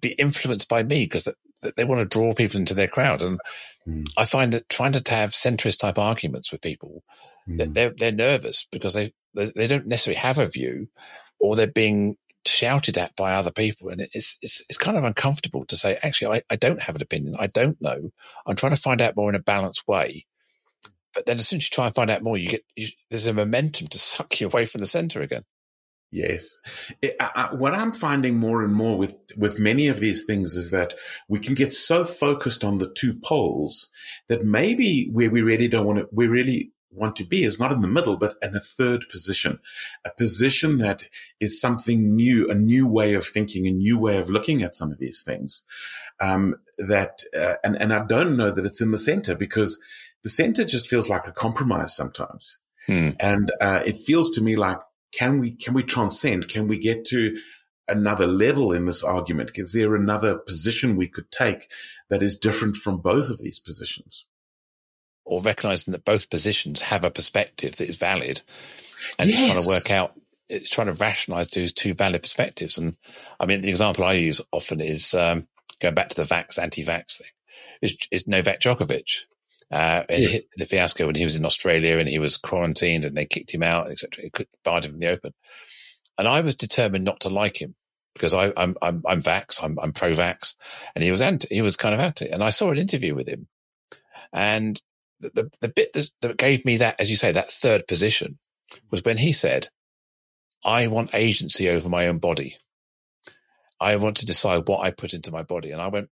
Speaker 1: be influenced by me because they, they want to draw people into their crowd." And mm. I find that trying to have centrist type arguments with people, mm. they're they're nervous because they they don't necessarily have a view or they're being shouted at by other people. And it's, it's, it's kind of uncomfortable to say, actually, I, I don't have an opinion. I don't know. I'm trying to find out more in a balanced way. But then as soon as you try and find out more, you get, you, there's a momentum to suck you away from the center again.
Speaker 2: Yes. It, I, what I'm finding more and more with, with many of these things is that we can get so focused on the two poles that maybe where we really don't want to, we really want to be is not in the middle, but in a third position, a position that is something new, a new way of thinking, a new way of looking at some of these things. Um, that, uh, and, and I don't know that it's in the center because the center just feels like a compromise sometimes. Hmm. And, uh, it feels to me like, can we, can we transcend? Can we get to another level in this argument? Is there another position we could take that is different from both of these positions?
Speaker 1: or recognizing that both positions have a perspective that is valid and yes. it's trying to work out it's trying to rationalize those two valid perspectives and i mean the example i use often is um, going back to the vax anti-vax thing is, is novak djokovic uh, the fiasco when he was in australia and he was quarantined and they kicked him out etc it could barred him from the open and i was determined not to like him because I, am I'm, I'm vax, I'm, I'm pro-vax, and he was anti, he was kind of anti. And I saw an interview with him, and the, the bit that, that gave me that, as you say, that third position was when he said, I want agency over my own body. I want to decide what I put into my body. And I went,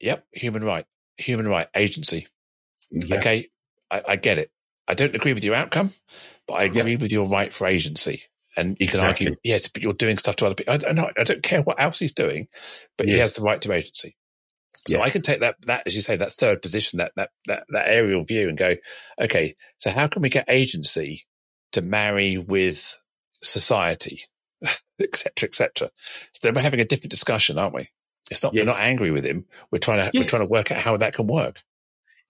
Speaker 1: yep, human right, human right, agency. Yeah. Okay. I, I, get it. I don't agree with your outcome, but I agree with your right for agency. And you exactly. can argue, yes, but you're doing stuff to other people. I don't know. I don't care what else he's doing, but yes. he has the right to agency. So yes. I can take that, that, as you say, that third position, that, that, that, that aerial view and go, okay, so how can we get agency to marry with society, (laughs) et cetera, et cetera? So then we're having a different discussion, aren't we? It's not, yes. we're not angry with him. We're trying to, we're trying to work out how that can work.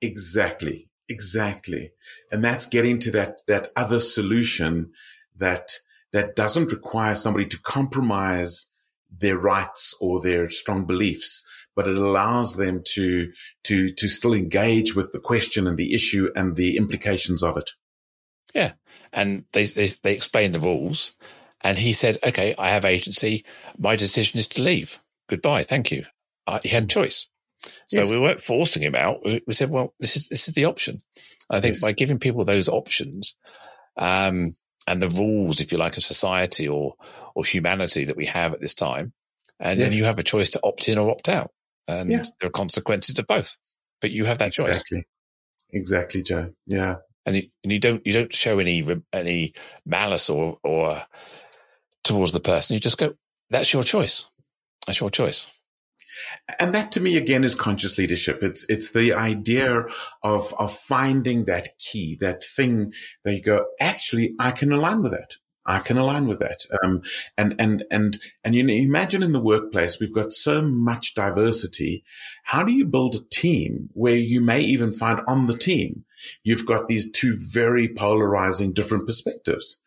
Speaker 2: Exactly. Exactly. And that's getting to that, that other solution that, that doesn't require somebody to compromise their rights or their strong beliefs, but it allows them to, to, to still engage with the question and the issue and the implications of it.
Speaker 1: Yeah. And they, they, they explained the rules and he said, okay, I have agency. My decision is to leave. Goodbye. Thank you. Uh, he had choice. So yes. we weren't forcing him out. We, said, well, this is, this is the option. I think yes. by giving people those options, um, and the rules, if you like, of society or or humanity that we have at this time, and yeah. then you have a choice to opt in or opt out, and yeah. there are consequences to both. But you have that
Speaker 2: exactly.
Speaker 1: choice.
Speaker 2: Exactly, exactly, Jo. Yeah,
Speaker 1: and you, and you don't you don't show any any malice or or towards the person. You just go, that's your choice. That's your choice.
Speaker 2: And that to me again is conscious leadership. It's it's the idea of of finding that key, that thing that you go, actually, I can align with that. I can align with that. Um, and, and, and, and you know, imagine in the workplace, we've got so much diversity. How do you build a team where you may even find on the team, you've got these two very polarizing different perspectives?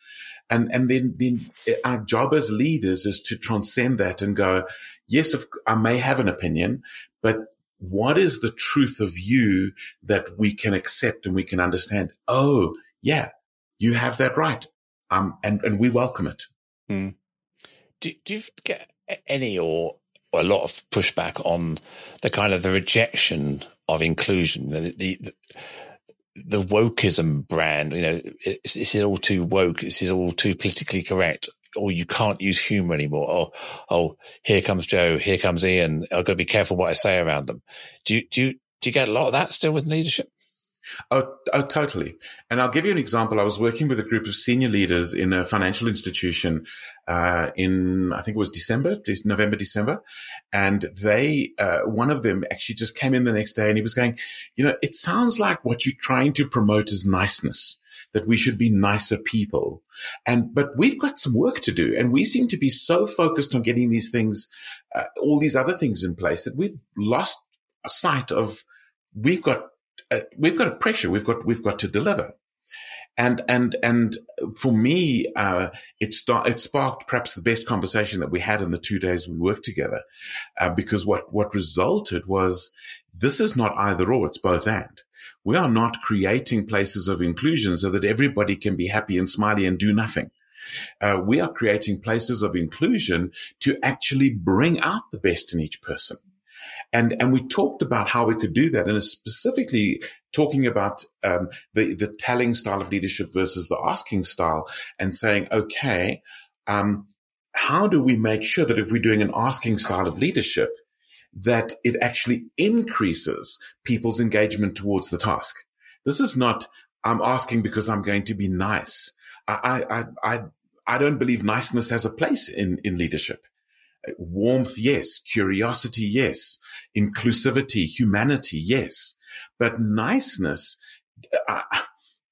Speaker 2: And, and then, then our job as leaders is to transcend that and go, yes, I may have an opinion, but what is the truth of you that we can accept and we can understand? Oh, yeah, you have that right. Um, and, and we welcome it.
Speaker 1: Mm. Do, do you get any or, a lot of pushback on the kind of the rejection of inclusion? The, the, the wokeism brand, you know, it's, it's all too woke. It's all too politically correct or you can't use humor anymore. Oh, oh, here comes Jo. Here comes Ian. I've got to be careful what I say around them. Do you, do you, do you get a lot of that still with leadership?
Speaker 2: Oh, oh, totally. And I'll give you an example. I was working with a group of senior leaders in a financial institution uh, in, I think it was December, November, December, and they, uh, one of them actually just came in the next day and he was going, you know, it sounds like what you're trying to promote is niceness that we should be nicer people. And, but we've got some work to do. And we seem to be so focused on getting these things, uh, all these other things in place that we've lost sight of we've got, uh, we've got a pressure. We've got, we've got to deliver. And, and, and for me, uh, it, start, it sparked perhaps the best conversation that we had in the two days we worked together. Uh, because what, what resulted was this is not either or, it's both and we are not creating places of inclusion so that everybody can be happy and smiley and do nothing. Uh, we are creating places of inclusion to actually bring out the best in each person. And, and we talked about how we could do that and specifically talking about, um, the, the telling style of leadership versus the asking style and saying, okay, um, how do we make sure that if we're doing an asking style of leadership, that it actually increases people's engagement towards the task. This is not, I'm asking because I'm going to be nice. I, I, I, I don't believe niceness has a place in, in leadership. Warmth, yes. Curiosity, yes. Inclusivity, humanity, yes. But niceness,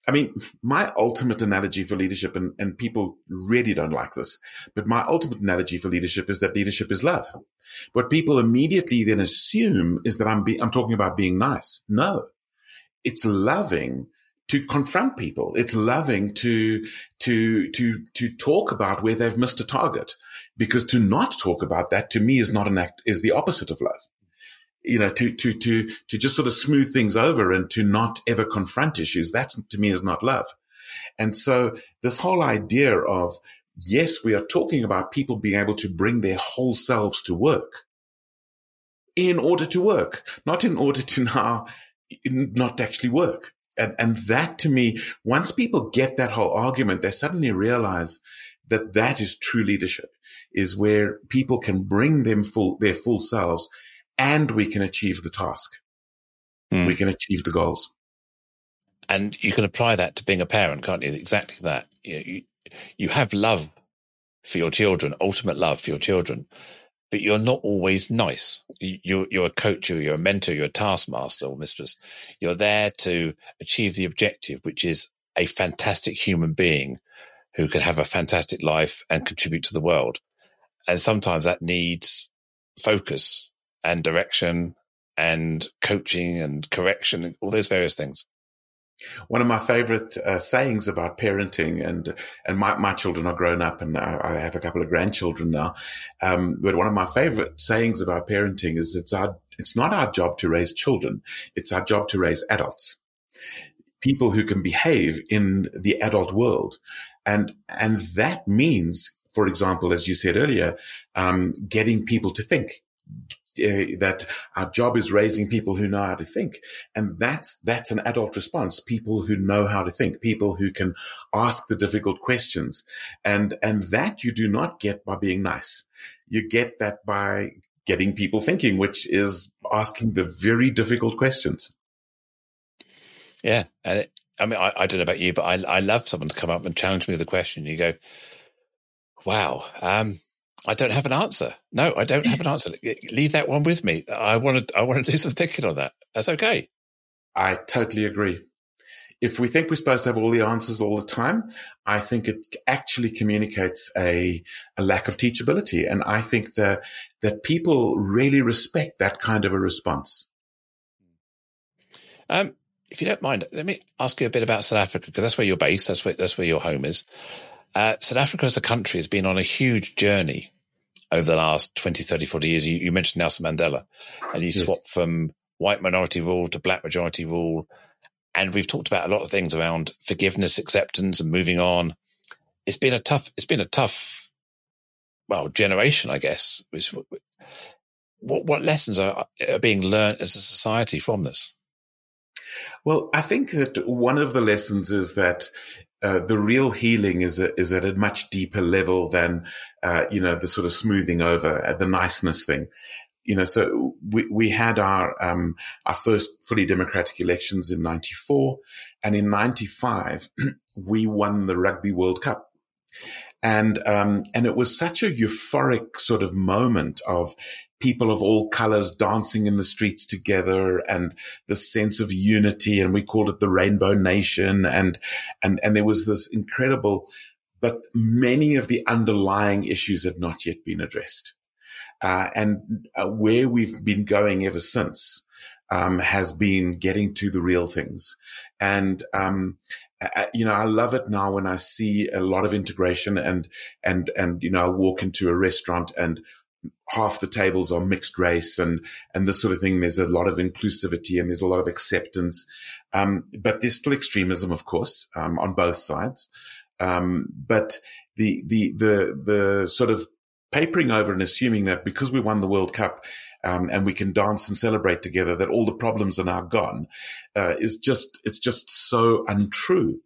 Speaker 2: I mean, my ultimate analogy for leadership, and, and people really don't like this, but my ultimate analogy for leadership is that leadership is love. What people immediately then assume is that I'm, be, I'm talking about being nice. No, it's loving to confront people. It's loving to, to, to, to talk about where they've missed a target because to not talk about that to me is not an act, is the opposite of love you know, to, to, to, to just sort of smooth things over and to not ever confront issues. That to me is not love. And so this whole idea of, yes, we are talking about people being able to bring their whole selves to work in order to work, not in order to now not actually work. And, and that to me, once people get that whole argument, they suddenly realize that that is true leadership is where people can bring them full, their full selves and we can achieve the task. Mm. We can achieve the goals.
Speaker 1: And you can apply that to being a parent, can't you? Exactly that. You, you, you have love for your children, ultimate love for your children, but you're not always nice. You're, you're a coach, or you're a mentor, you're a taskmaster or mistress. You're there to achieve the objective, which is a fantastic human being who can have a fantastic life and contribute to the world. And sometimes that needs focus and direction and coaching and correction, all those various things.
Speaker 2: One of my favorite uh, sayings about parenting, and and my, my children are grown up, and I, I have a couple of grandchildren now. Um, but one of my favorite sayings about parenting is it's our it's not our job to raise children; it's our job to raise adults, people who can behave in the adult world, and and that means, for example, as you said earlier, um, getting people to think, uh, that our job is raising people who know how to think. And that's, that's an adult response. People who know how to think, people who can ask the difficult questions. And, and that you do not get by being nice. You get that by getting people thinking, which is asking the very difficult questions.
Speaker 1: Yeah. It, I mean, I, I, don't know about you, but I, I love someone to come up and challenge me with a question. You go, wow, um, I don't have an answer. No, I don't have an answer. (laughs) Leave that one with me. I want to, I want to do some thinking on that. That's okay.
Speaker 2: I totally agree. If we think we're supposed to have all the answers all the time, I think it actually communicates a, a lack of teachability. And I think that, that people really respect that kind of a response.
Speaker 1: Um, if you don't mind, let me ask you a bit about South Africa because that's where you're based. That's where that's where your home is. Uh, South Africa as a country has been on a huge journey over the last 20, 30, 40 years. You, you mentioned Nelson Mandela and you yes. swapped from white minority rule to black majority rule. And we've talked about a lot of things around forgiveness, acceptance and moving on. It's been a tough, it's been a tough, well, generation, I guess. What, what lessons are, are being learned as a society from this?
Speaker 2: Well, I think that one of the lessons is that uh, the real healing is a, is at a much deeper level than uh, you know the sort of smoothing over, uh, the niceness thing. You know, so we we had our um, our first fully democratic elections in '94, and in '95 (clears throat) we won the Rugby World Cup. And, um, and it was such a euphoric sort of moment of people of all colors dancing in the streets together and the sense of unity. And we called it the Rainbow Nation. And, and, and there was this incredible, but many of the underlying issues had not yet been addressed. Uh, and uh, where we've been going ever since, um, has been getting to the real things. And, um, I, you know, I love it now when I see a lot of integration and, and, and, you know, I walk into a restaurant and half the tables are mixed race and, and this sort of thing. There's a lot of inclusivity and there's a lot of acceptance. Um, but there's still extremism, of course, um, on both sides. Um, but the, the, the, the sort of papering over and assuming that because we won the World Cup, um, and we can dance and celebrate together that all the problems are now gone uh, is just it's just so untrue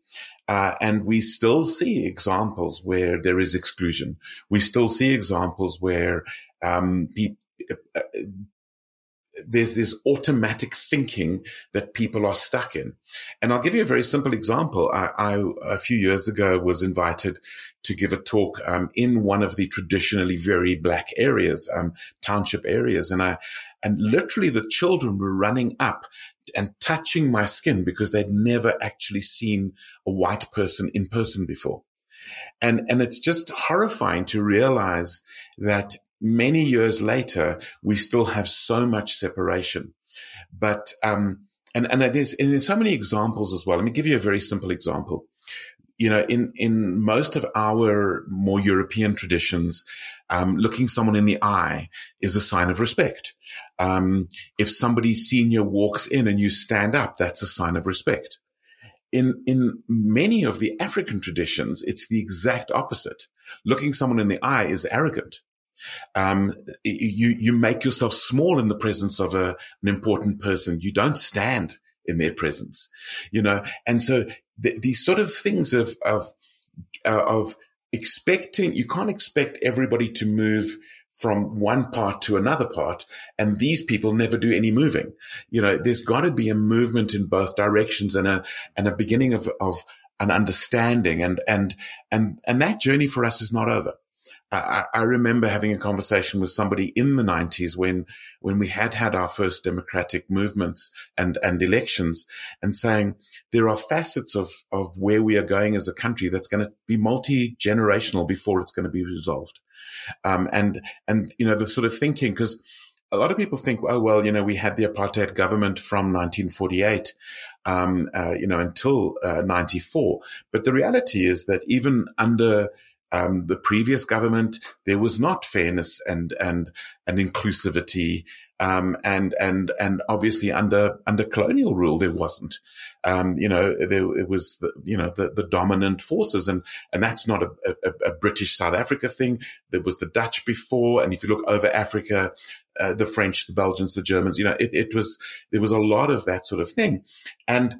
Speaker 2: uh, and we still see examples where there is exclusion. We still see examples where um, uh, there's this automatic thinking that people are stuck in. And I'll give you a very simple example. I, I a few years ago was invited to give a talk um, in one of the traditionally very black areas, um, township areas, and I and literally the children were running up and touching my skin because they'd never actually seen a white person in person before. And, and it's just horrifying to realize that many years later, we still have so much separation. But, um, and, and there's, and there's so many examples as well. Let me give you a very simple example. You know, in, in most of our more European traditions, um, looking someone in the eye is a sign of respect. Um, if somebody senior walks in and you stand up, that's a sign of respect. In, in many of the African traditions, it's the exact opposite. Looking someone in the eye is arrogant. Um, you, you make yourself small in the presence of a, an important person. You don't stand in their presence, you know, and so th- these sort of things of, of, uh, of expecting, you can't expect everybody to move from one part to another part. And these people never do any moving. You know, there's got to be a movement in both directions and a, and a beginning of, of an understanding. And, and, and, and that journey for us is not over. I, remember having a conversation with somebody in the nineties when, when we had had our first democratic movements and, and elections and saying there are facets of, of where we are going as a country that's going to be multi-generational before it's going to be resolved. Um, and, and, you know, the sort of thinking, because a lot of people think, oh, well, you know, we had the apartheid government from 1948, um, uh, you know, until uh, 94. But the reality is that even under um, the previous government, there was not fairness and and and inclusivity, um, and and and obviously under under colonial rule there wasn't. Um, you know, there it was the, you know the, the dominant forces, and and that's not a, a, a, British South Africa thing. There was the Dutch before, and if you look over Africa, uh, the French, the Belgians, the Germans, you know, it, it was there was a lot of that sort of thing, and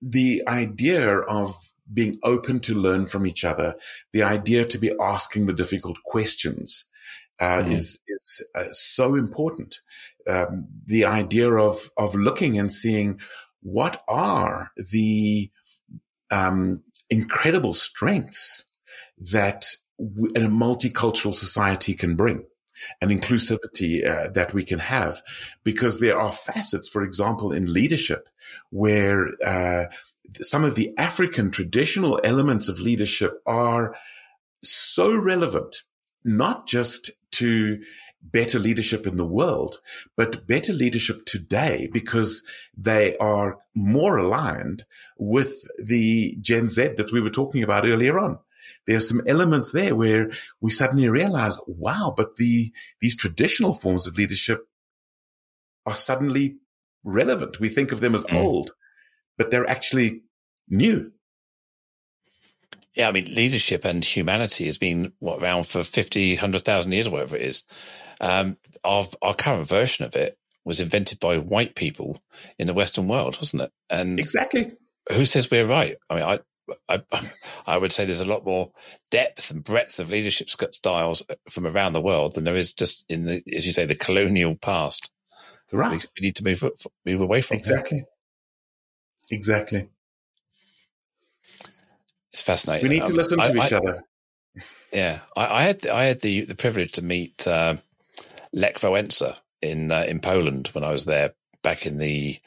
Speaker 2: the idea of being open to learn from each other, the idea to be asking the difficult questions uh, mm. is is uh, so important. Um, the idea of of looking and seeing what are the um, incredible strengths that w- a multicultural society can bring and inclusivity uh, that we can have because there are facets, for example, in leadership where uh, some of the African traditional elements of leadership are so relevant, not just to better leadership in the world, but better leadership today because they are more aligned with the Gen Z that we were talking about earlier on. There's some elements there where we suddenly realize, wow, but the, these traditional forms of leadership are suddenly relevant. We think of them as mm. old, but they're actually new.
Speaker 1: Yeah, I mean, leadership and humanity has been what around for 50, 100,000 years, or whatever it is. Um, our, our current version of it was invented by white people in the Western world, wasn't it?
Speaker 2: And exactly,
Speaker 1: who says we're right? I mean, I, I, (laughs) I would say there's a lot more depth and breadth of leadership styles from around the world than there is just in the, as you say, the colonial past.
Speaker 2: Right.
Speaker 1: We, we need to move move away from
Speaker 2: exactly. Exactly.
Speaker 1: It's fascinating.
Speaker 2: We need to um, listen to I, each I, other.
Speaker 1: Yeah, I, I, had I had the the privilege to meet uh, Lech Wałęsa in uh, in Poland when I was there back in the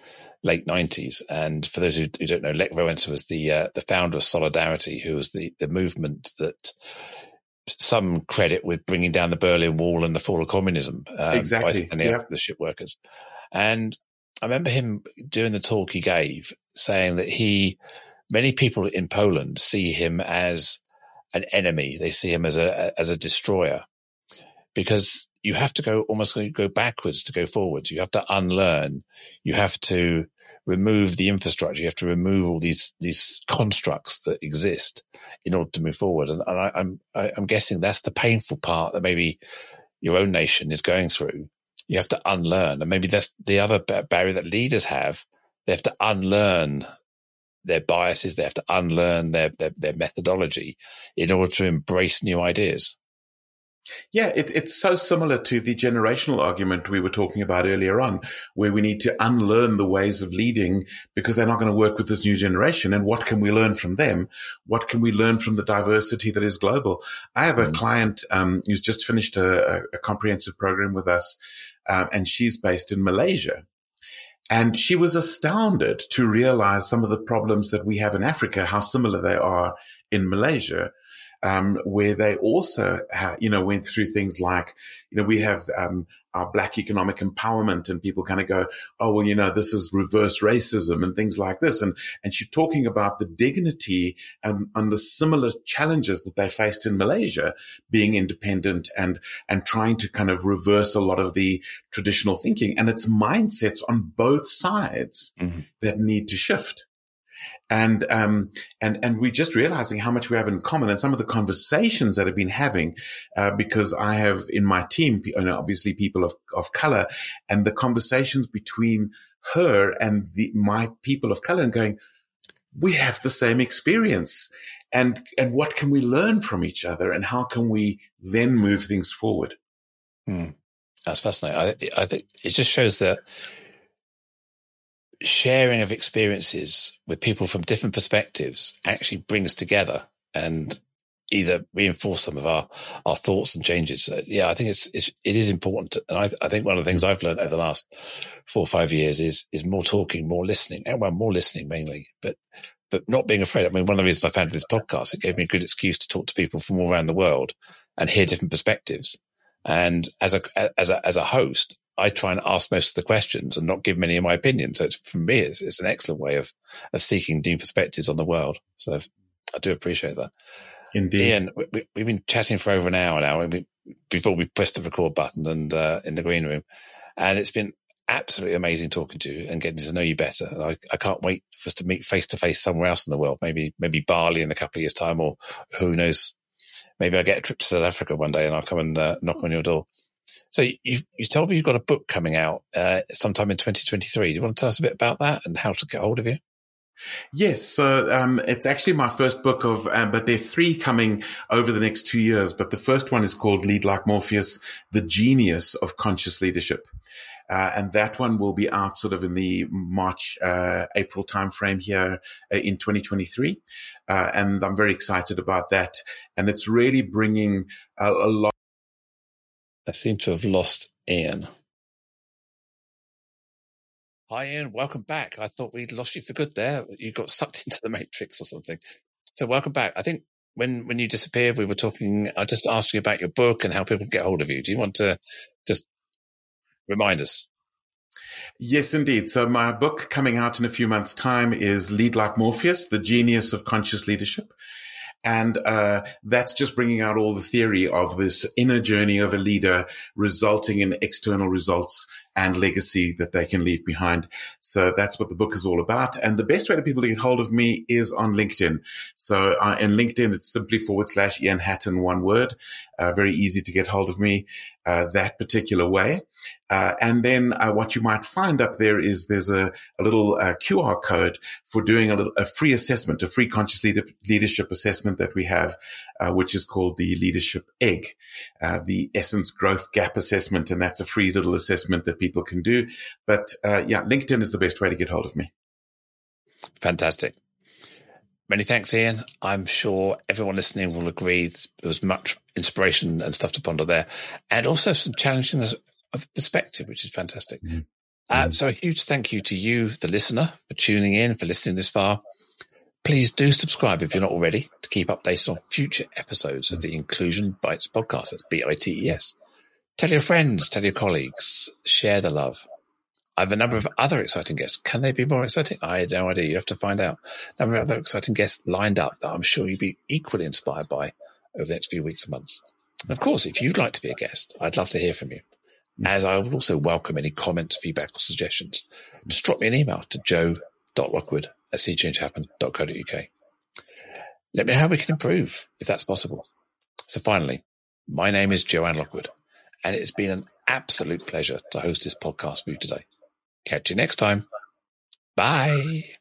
Speaker 1: late nineties. And for those who, who, don't know, Lech Wałęsa was the uh, the founder of Solidarity, who was the the movement that some credit with bringing down the Berlin Wall and the fall of communism
Speaker 2: um, exactly. by
Speaker 1: yeah. the ship workers. And I remember him doing the talk he gave, saying that he many people in Poland see him as an enemy. They see him as a as a destroyer because you have to go almost go backwards to go forwards. You have to unlearn. You have to remove the infrastructure. You have to remove all these these constructs that exist in order to move forward. And, and I, I'm I'm guessing that's the painful part that maybe your own nation is going through. You have to unlearn, and maybe that's the other barrier that leaders have. They have to unlearn their biases. They have to unlearn their, their, their methodology in order to embrace new ideas.
Speaker 2: Yeah, it, it's so similar to the generational argument we were talking about earlier on, where we need to unlearn the ways of leading because they're not going to work with this new generation. And what can we learn from them? What can we learn from the diversity that is global? I have a mm. client um, who's just finished a, a, comprehensive program with us, um, and she's based in Malaysia. And she was astounded to realize some of the problems that we have in Africa, how similar they are in Malaysia um, where they also, ha- you know, went through things like, you know, we have um, our black economic empowerment, and people kind of go, "Oh, well, you know, this is reverse racism and things like this," and and she's talking about the dignity and, and the similar challenges that they faced in Malaysia, being independent and and trying to kind of reverse a lot of the traditional thinking, and it's mindsets on both sides mm-hmm. that need to shift and um, and and we're just realizing how much we have in common and some of the conversations that I've been having uh, because I have in my team you know, obviously people of of color and the conversations between her and the my people of color and going we have the same experience. And and what can we learn from each other and how can we then move things forward?
Speaker 1: Hmm. that's fascinating. I, I think it just shows that sharing of experiences with people from different perspectives actually brings together and either reinforce some of our, our thoughts and changes. So, yeah, I think it's, it's, it is important. And I, I think one of the things I've learned over the last four or five years is, is more talking, more listening, and well, more listening mainly, but, but not being afraid. I mean, one of the reasons I founded this podcast, it gave me a good excuse to talk to people from all around the world and hear different perspectives. And as a, as a, as a host, I try and ask most of the questions and not give many of my opinions. So it's, for me, it's, it's an excellent way of, of seeking new perspectives on the world. So I do appreciate that.
Speaker 2: Indeed.
Speaker 1: Ian, we, have been chatting for over an hour now we, before we pressed the record button and uh, in the green room. And it's been absolutely amazing talking to you and getting to know you better. And I, I can't wait for us to meet face to face somewhere else in the world, maybe, maybe Bali in a couple of years time or who knows. Maybe I get a trip to South Africa one day and I'll come and uh, knock on your door. So you you told me you've got a book coming out uh, sometime in 2023. Do you want to tell us a bit about that and how to get hold of you?
Speaker 2: Yes, so um, it's actually my first book of, um, but there are three coming over the next two years. But the first one is called Lead Like Morpheus: The Genius of Conscious Leadership, uh, and that one will be out sort of in the March uh, April timeframe here uh, in 2023, uh, and I'm very excited about that. And it's really bringing a, a lot.
Speaker 1: I seem to have lost Ian. Hi, Ian. Welcome back. I thought we'd lost you for good there. You got sucked (laughs) into the matrix or something. So welcome back. I think when, when you disappeared, we were talking, I just asked you about your book and how people can get hold of you. Do you want to just remind us?
Speaker 2: Yes, indeed. So my book coming out in a few months time is Lead Like Morpheus, The Genius of Conscious Leadership. And uh, that's just bringing out all the theory of this inner journey of a leader resulting in external results and legacy that they can leave behind. So that's what the book is all about. And the best way for people to get hold of me is on LinkedIn. So uh, in LinkedIn, it's simply forward slash Ian Hatton, one word. Uh, very easy to get hold of me uh, that particular way. Uh, and then uh, what you might find up there is there's a, a little uh, QR code for doing a, little, a free assessment, a free conscious leader, leadership assessment that we have, which is called the Leadership Egg, the Essence Growth Gap Assessment. And that's a free little assessment that people can do. But yeah, LinkedIn is the best way to get hold of me.
Speaker 1: Fantastic. Many thanks, Ian. I'm sure everyone listening will agree there was much inspiration and stuff to ponder there, and also some challenging of perspective, which is fantastic. Mm-hmm. Uh, mm-hmm. so a huge thank you to you, the listener, for tuning in, for listening this far. Please do subscribe if you're not already to keep updated on future episodes of the Inclusion Bites podcast. That's B-I-T-E-S. Tell your friends, tell your colleagues, share the love. I have a number of other exciting guests. Can they be more exciting? I had no idea. You have to find out. A number of other exciting guests lined up that I'm sure you'll be equally inspired by over the next few weeks and months. And of course, if you'd like to be a guest, I'd love to hear from you. As I would also welcome any comments, feedback, or suggestions. Just drop me an email to joe.lockwood at seechangehappen.co.uk. Let me know how we can improve, if that's possible. So finally, my name is Joanne Lockwood, and it has been an absolute pleasure to host this podcast for you today. Catch you next time. Bye.